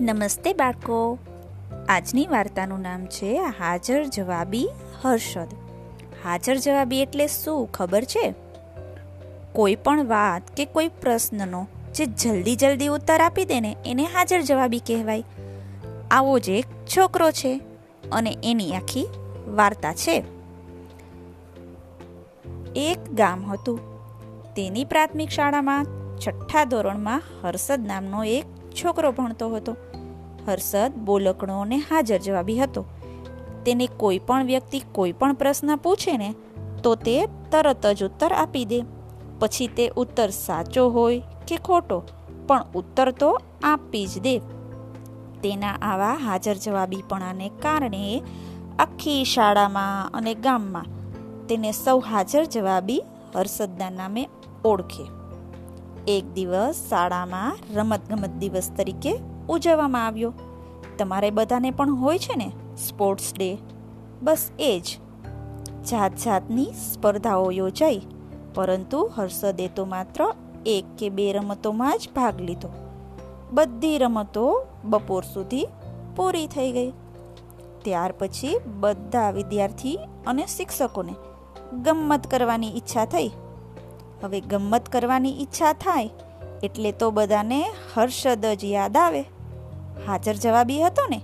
નમસ્તે બાળકો. આજની વાર્તાનું નામ છે હાજર જવાબી હર્ષદ. હાજર જવાબી એટલે શું ખબર છે? કોઈ પણ વાત કે કોઈ પ્રશ્નનો જે જલ્દી જલ્દી ઉત્તર આપી દે ને એને હાજર જવાબી કહેવાય. આવો જ એક છોકરો છે અને એની આખી વાર્તા છે. એક ગામ હતું. તેની પ્રાથમિક શાળામાં છઠ્ઠા ધોરણમાં હર્ષદ નામનો એક છોકરો ભણતો હતો. હર્ષદ બોલકણો અને હાજર જવાબી હતો. તેને કોઈ પણ વ્યક્તિ કોઈ પણ પ્રશ્ન પૂછે ને, તો તે તરત જ ઉત્તર આપી દે. પછી તે ઉત્તર સાચો હોય કે ખોટો, પણ ઉત્તર તો આપી જ દે. તેના આવા હાજર જવાબીપણાને કારણે આખી શાળામાં અને ગામમાં તેને સૌ હાજર જવાબી હર્ષદના નામે ઓળખે. એક દિવસ શાળામાં રમતગમત દિવસ તરીકે ઉજવવામાં આવ્યો. તમારે બધાને પણ હોય છે ને સ્પોર્ટ્સ ડે? બસ એ જ. જાત જાતની સ્પર્ધાઓ યોજાઈ, પરંતુ હર્ષદે તો માત્ર એક કે બે રમતોમાં જ ભાગ લીધો. બધી રમતો બપોર સુધી પૂરી થઈ ગઈ. ત્યાર પછી બધા વિદ્યાર્થી અને શિક્ષકોને ગમ્મત કરવાની ઈચ્છા થઈ. હવે ગમ્મત કરવાની ઈચ્છા થાય એટલે તો બધાને હર્ષદ જ યાદ આવે. હાજર જવાબી હતો ને,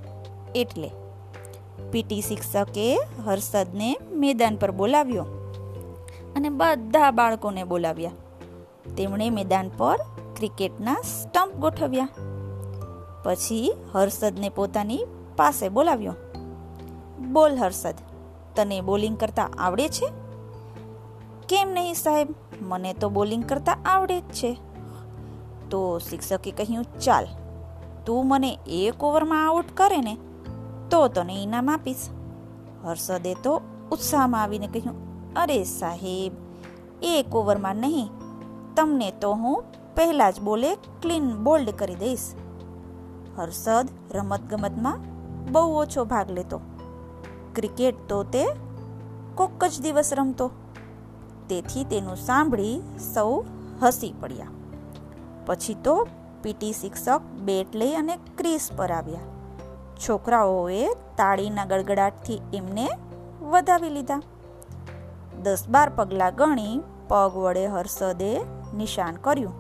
એટલે પીટી શિક્ષકે હર્ષદને મેદાન પર બોલાવ્યો અને બધા બાળકોને બોલાવ્યા. તેમણે મેદાન પર ક્રિકેટના સ્ટમ્પ ગોઠવ્યા. પછી હર્ષદને પોતાની પાસે બોલાવ્યો. બોલ હર્ષદ, તને બોલિંગ કરતા આવડે છે? કેમ નહીં સાહેબ, મને તો બોલિંગ કરતા આવડે જ છે. તો શિક્ષકે કહ્યું, ચાલ તું મને એક ઓવરમાં આઉટ કરે ને, તો તને ઇનામ આપીશ. હર્ષદે તો ઉત્સાહમાં આવીને કહ્યું, અરે સાહેબ, એક ઓવરમાં નહીં, તમને તો હું પહેલાં જ બોલે ક્લીન બોલ્ડ કરી દઈશ. હર્ષદ રમતગમતમાં બહુ ઓછો ભાગ લેતો. ક્રિકેટ તો તે કોક જ દિવસ રમતો. તેથી તેનું સાંભળી સૌ હસી પડ્યા. પછી તો પીટી શિક્ષક બેટ લઈ અને ક્રીસ પર આવ્યા. છોકરાઓએ તાળીના ગડગડાટથી એમને વધાવી લીધા. દસ બાર પગલાં ગણી પગ વડે હર્ષદે નિશાન કર્યું.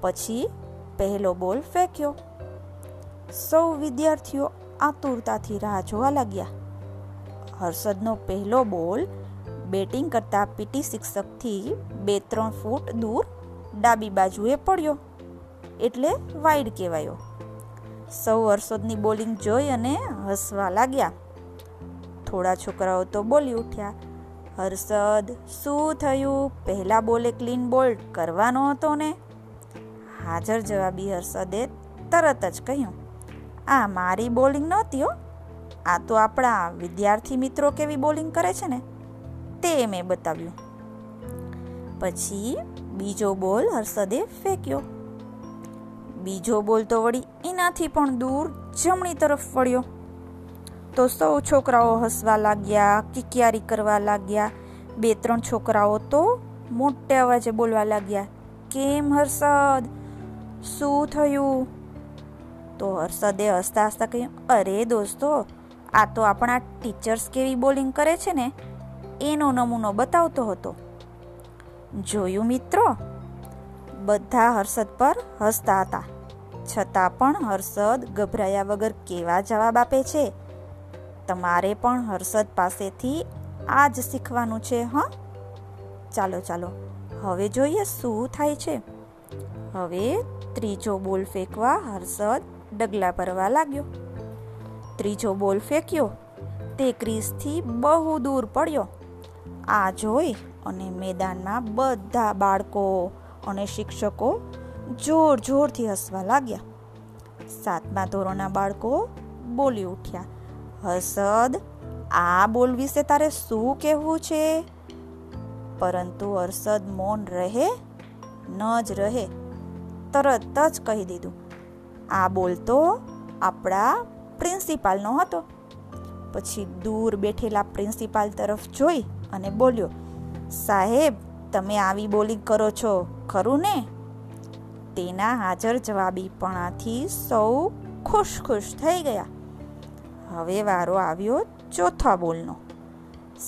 પછી પહેલો બોલ ફેંક્યો. સૌ વિદ્યાર્થીઓ આતુરતાથી રાહ જોવા લાગ્યા. હર્ષદનો પહેલો બોલ બેટિંગ કરતા પીટી શિક્ષકથી બે ત્રણ ફૂટ દૂર ડાબી બાજુએ પડ્યો. એટલે વાઈડ કહેવાયો. સૌ હર્ષદની બોલિંગ જોઈ અને હસવા લાગ્યા. થોડા છોકરાઓ તો બોલી ઉઠ્યા હર્ષદ શું થયું? પહેલા બોલે ક્લીન બોલ્ડ કરવાનો હતો ને? હાજર જવાબી હર્ષદે તરત જ કહ્યું, આ મારી બોલિંગ નહોતી હો. આ તો આપણા વિદ્યાર્થી મિત્રો કેવી બોલિંગ કરે છે ને? તે મેં બતાવ્યું. પછી બીજો બોલ હર્ષદે ફેંક્યો. બીજો બોલ તો વળી એનાથી પણ દૂર જમણી તરફ વળ્યો. તો સૌ છોકરાઓ હસવા લાગ્યા, કિકિયારી કરવા લાગ્યા. બે, ત્રણ છોકરાઓ તો મોટે અવાજે બોલવા લાગ્યા, કેમ હર્ષદ? શું થયું? તો હર્ષદે હસતા હસતા કહ્યું, અરે દોસ્તો, આ તો આપણા ટીચર્સ કેવી બોલિંગ કરે છે ને? એનો નમૂનો બતાવતો હતો. જોયું મિત્રો બધા હર્ષદ પર હસતા હતા. છતાં પણ હર્ષદ ગભરાયા વગર કેવા જવાબ આપે છે? તમારે પણ હર્ષદ પાસેથી આ જ શીખવાનું છે, હં? ચાલો ચાલો. હવે જોઈએ શું થાય છે. હવે ત્રીજો બોલ ફેંકવા હર્ષદ ડગલા ભરવા લાગ્યો. ત્રીજો બોલ ફેંક્યો. તે ક્રીઝથી બહુ દૂર પડ્યો. આ જોઈ અને મેદાનમાં બધા બાળકો અને શિક્ષકો જોર જોરથી હસવા લાગ્યા. સાતમા ધોરણના બાળકો બોલી ઉઠ્યા, હસદ, આ બોલ વિશે તારે શું કહેવું છે? પરંતુ હર્ષદ મૌન રહે, ન જ રહે, તરત જ કહી દીધું. આ બોલ તો આપણા પ્રિન્સિપાલનો હતો. પછી દૂર બેઠેલા પ્રિન્સિપાલ તરફ જોઈ અને બોલ્યો, સાહેબ તમે આવી બોલી કરો છો, ખરું ને? તેના હાજર જવાબીપણાથી સૌ ખુશ ખુશ થઈ ગયા. હવે વારો આવ્યો ચોથા બોલનો.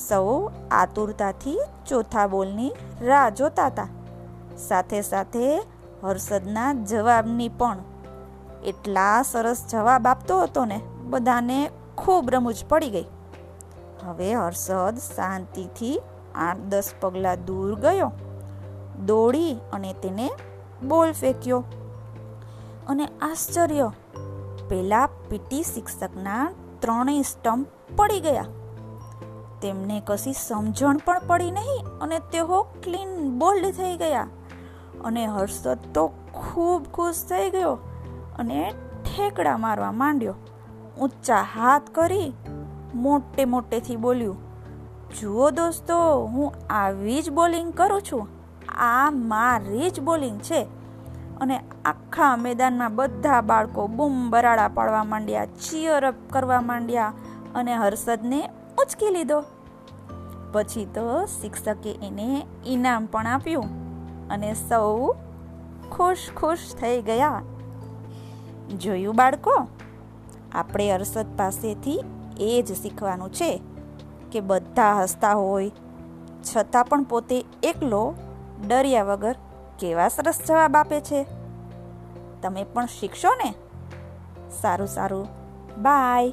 સૌ આતુરતાથી ચોથા બોલની રાહ જોતા હતા. સાથે સાથે હર્ષદના જવાબની પણ. એટલા સરસ જવાબ આપતો હતો ને, બધાને ખૂબ રમૂજ પડી ગઈ. હવે હર્ષદ શાંતિથી આઠ દસ પગલાં દૂર ગયો, દોડી અને તેને બોલ ફેંક્યો. અને આશ્ચર્ય, પેલા પીટી શિક્ષકના ત્રણેય સ્ટમ્પ પડી ગયા. તેમને કશી સમજણ પણ પડી નહીં અને તેઓ ક્લીન બોલ્ડ થઈ ગયા. અને હર્ષદ તો ખૂબ ખુશ થઈ ગયો અને ઠેકડા મારવા માંડ્યો. ઊંચા હાથ કરી મોટે મોટેથી બોલ્યું જુઓ દોસ્તો, હું આવી જ બોલિંગ કરું છું. આ મારી જ બોલિંગ છે. અને આખા મેદાનમાં બધા બાળકો બૂમ બરાડા પાડવા માંડ્યા ચીયર અપ કરવા માંડ્યા અને હર્ષદને ઉચકી લીધો. પછી તો શિક્ષકે એને ઇનામ પણ આપ્યું અને સૌ ખુશ ખુશ થઈ ગયા. જોયું બાળકો? આપણે અરસદ પાસેથી એ જ શીખવાનું છે. કે બધા હસતા હોય. છતાં પણ પોતે એકલો ડર્યા વગર કેવા સરસ જવાબ આપે છે? તમે પણ શીખશો ને? સારું સારું. બાય.